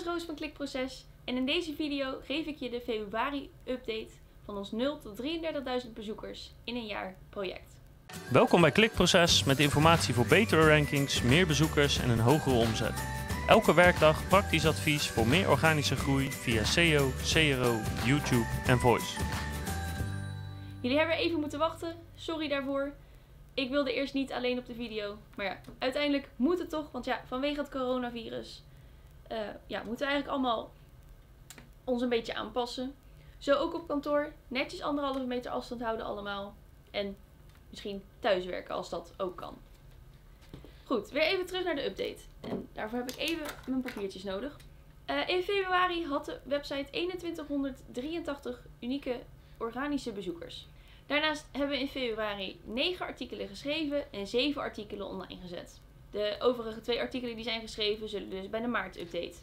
is Roos van Klikproces en in deze video geef ik je de februari update van ons 0 tot 33.000 bezoekers in een jaar project. Welkom bij Klikproces met informatie voor betere rankings, meer bezoekers en een hogere omzet. Elke werkdag praktisch advies voor meer organische groei via SEO, CRO, YouTube en Voice. Jullie hebben even moeten wachten, sorry daarvoor. Ik wilde eerst niet alleen op de video, maar ja, uiteindelijk moet het toch, want ja, vanwege het coronavirus eh, ja, moeten we eigenlijk allemaal ons een beetje aanpassen. Zo ook op kantoor, netjes anderhalve meter afstand houden allemaal. En misschien thuiswerken als dat ook kan. Goed, weer even terug naar de update. En daarvoor heb ik even mijn papiertjes nodig. Eh, in februari had de website 2183 unieke organische bezoekers. Daarnaast hebben we in februari 9 artikelen geschreven en 7 artikelen online gezet. De overige twee artikelen die zijn geschreven zullen dus bij de maart-update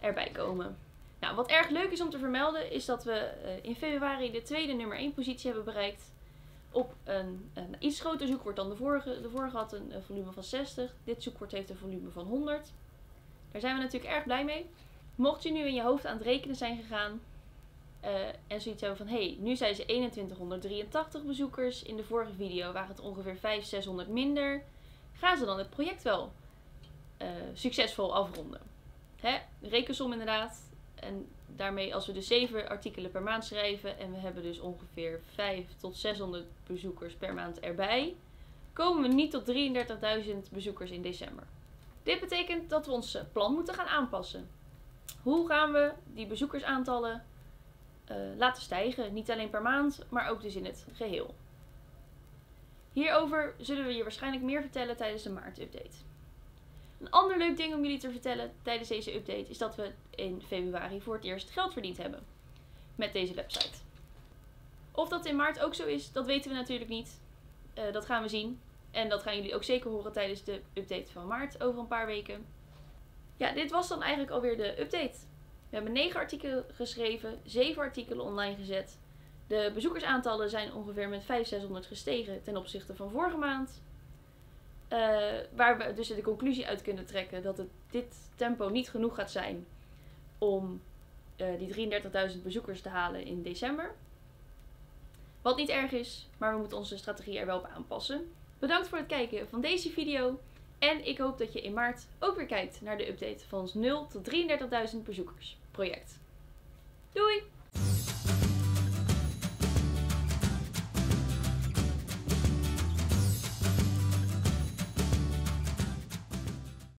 erbij komen. Nou, wat erg leuk is om te vermelden is dat we eh, in februari de tweede nummer 1 positie hebben bereikt. Op een, een iets groter zoekwoord dan de vorige. De vorige had een, volume van 60. Dit zoekwoord heeft een volume van 100. Daar zijn we natuurlijk erg blij mee. Mocht je nu in je hoofd aan het rekenen zijn gegaan, uh, en zoiets hebben van, hé, hey, nu zijn ze 2183 bezoekers. In de vorige video waren het ongeveer 500, 600 minder. Gaan ze dan het project wel uh, succesvol afronden? Hè? Rekensom inderdaad. En daarmee, als we dus 7 artikelen per maand schrijven en we hebben dus ongeveer 5 tot 600 bezoekers per maand erbij, komen we niet tot 33.000 bezoekers in december. Dit betekent dat we ons plan moeten gaan aanpassen. Hoe gaan we die bezoekersaantallen uh, laten stijgen. Niet alleen per maand, maar ook dus in het geheel. Hierover zullen we je waarschijnlijk meer vertellen tijdens de maart-update. Een ander leuk ding om jullie te vertellen tijdens deze update is dat we in februari voor het eerst geld verdiend hebben met deze website. Of dat in maart ook zo is, dat weten we natuurlijk niet. Uh, dat gaan we zien. En dat gaan jullie ook zeker horen tijdens de update van maart over een paar weken. Ja, dit was dan eigenlijk alweer de update. We hebben 9 artikelen geschreven, 7 artikelen online gezet. De bezoekersaantallen zijn ongeveer met 500, 600 gestegen ten opzichte van vorige maand. Uh, waar we dus de conclusie uit kunnen trekken dat het, dit tempo niet genoeg gaat zijn om uh, die 33.000 bezoekers te halen in december. Wat niet erg is, maar we moeten onze strategie er wel op aanpassen. Bedankt voor het kijken van deze video. En ik hoop dat je in maart ook weer kijkt naar de update van ons 0 tot 33.000 bezoekers project.